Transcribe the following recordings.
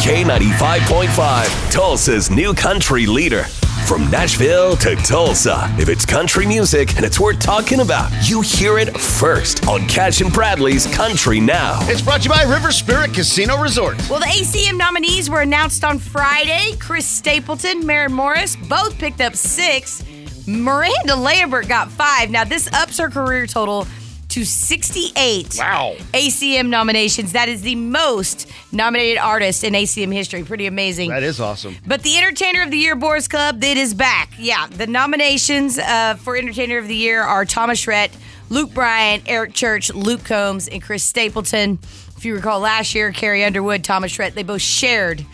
K95.5, Tulsa's new country leader. From Nashville to Tulsa, if it's country music and it's worth talking about, you hear it first on Cash and Bradley's Country Now. It's brought to you by River Spirit Casino Resort. Well, the ACM nominees were announced on Friday. Chris Stapleton, Maren Morris both picked up six. Miranda Lambert got five. Now, this ups her career total to 68 Wow. ACM nominations. That is the most nominated artist in ACM history. Pretty amazing. That is awesome. But the Entertainer of the Year Boys Club, it is back. Yeah, the nominations uh, for Entertainer of the Year are Thomas Rhett, Luke Bryan, Eric Church, Luke Combs, and Chris Stapleton. If you recall last year, Carrie Underwood, Thomas Rhett, they both shared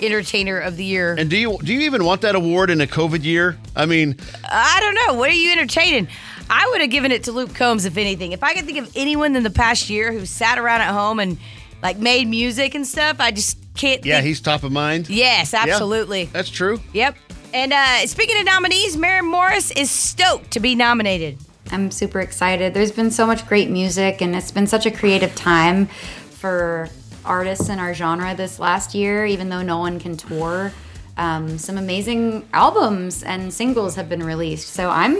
Entertainer of the Year. And do you do you even want that award in a COVID year? I mean, I don't know. What are you entertaining? I would have given it to Luke Combs, if anything. If I could think of anyone in the past year who sat around at home and like made music and stuff, I just can't. yeah, think- he's top of mind. Yes, Yeah, absolutely. that's true. Yep. And uh, speaking of nominees, Maren Morris is stoked to be nominated. I'm super excited. There's been so much great music, and it's been such a creative time for artists in our genre this last year, even though no one can tour. Um, some amazing albums and singles have been released. So I'm,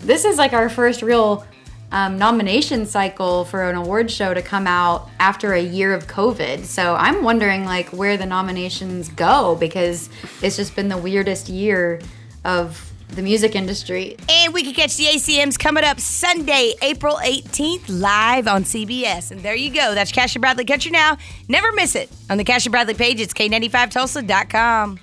this is like our first real um, nomination cycle for an award show to come out after a year of COVID. So I'm wondering like where the nominations go because it's just been the weirdest year of the music industry. And we can catch the ACMs coming up Sunday, April 18th, live on CBS. And there you go. That's Cash and Bradley Country Now. Never miss it. On the Cash and Bradley page, it's K95Tulsa.com.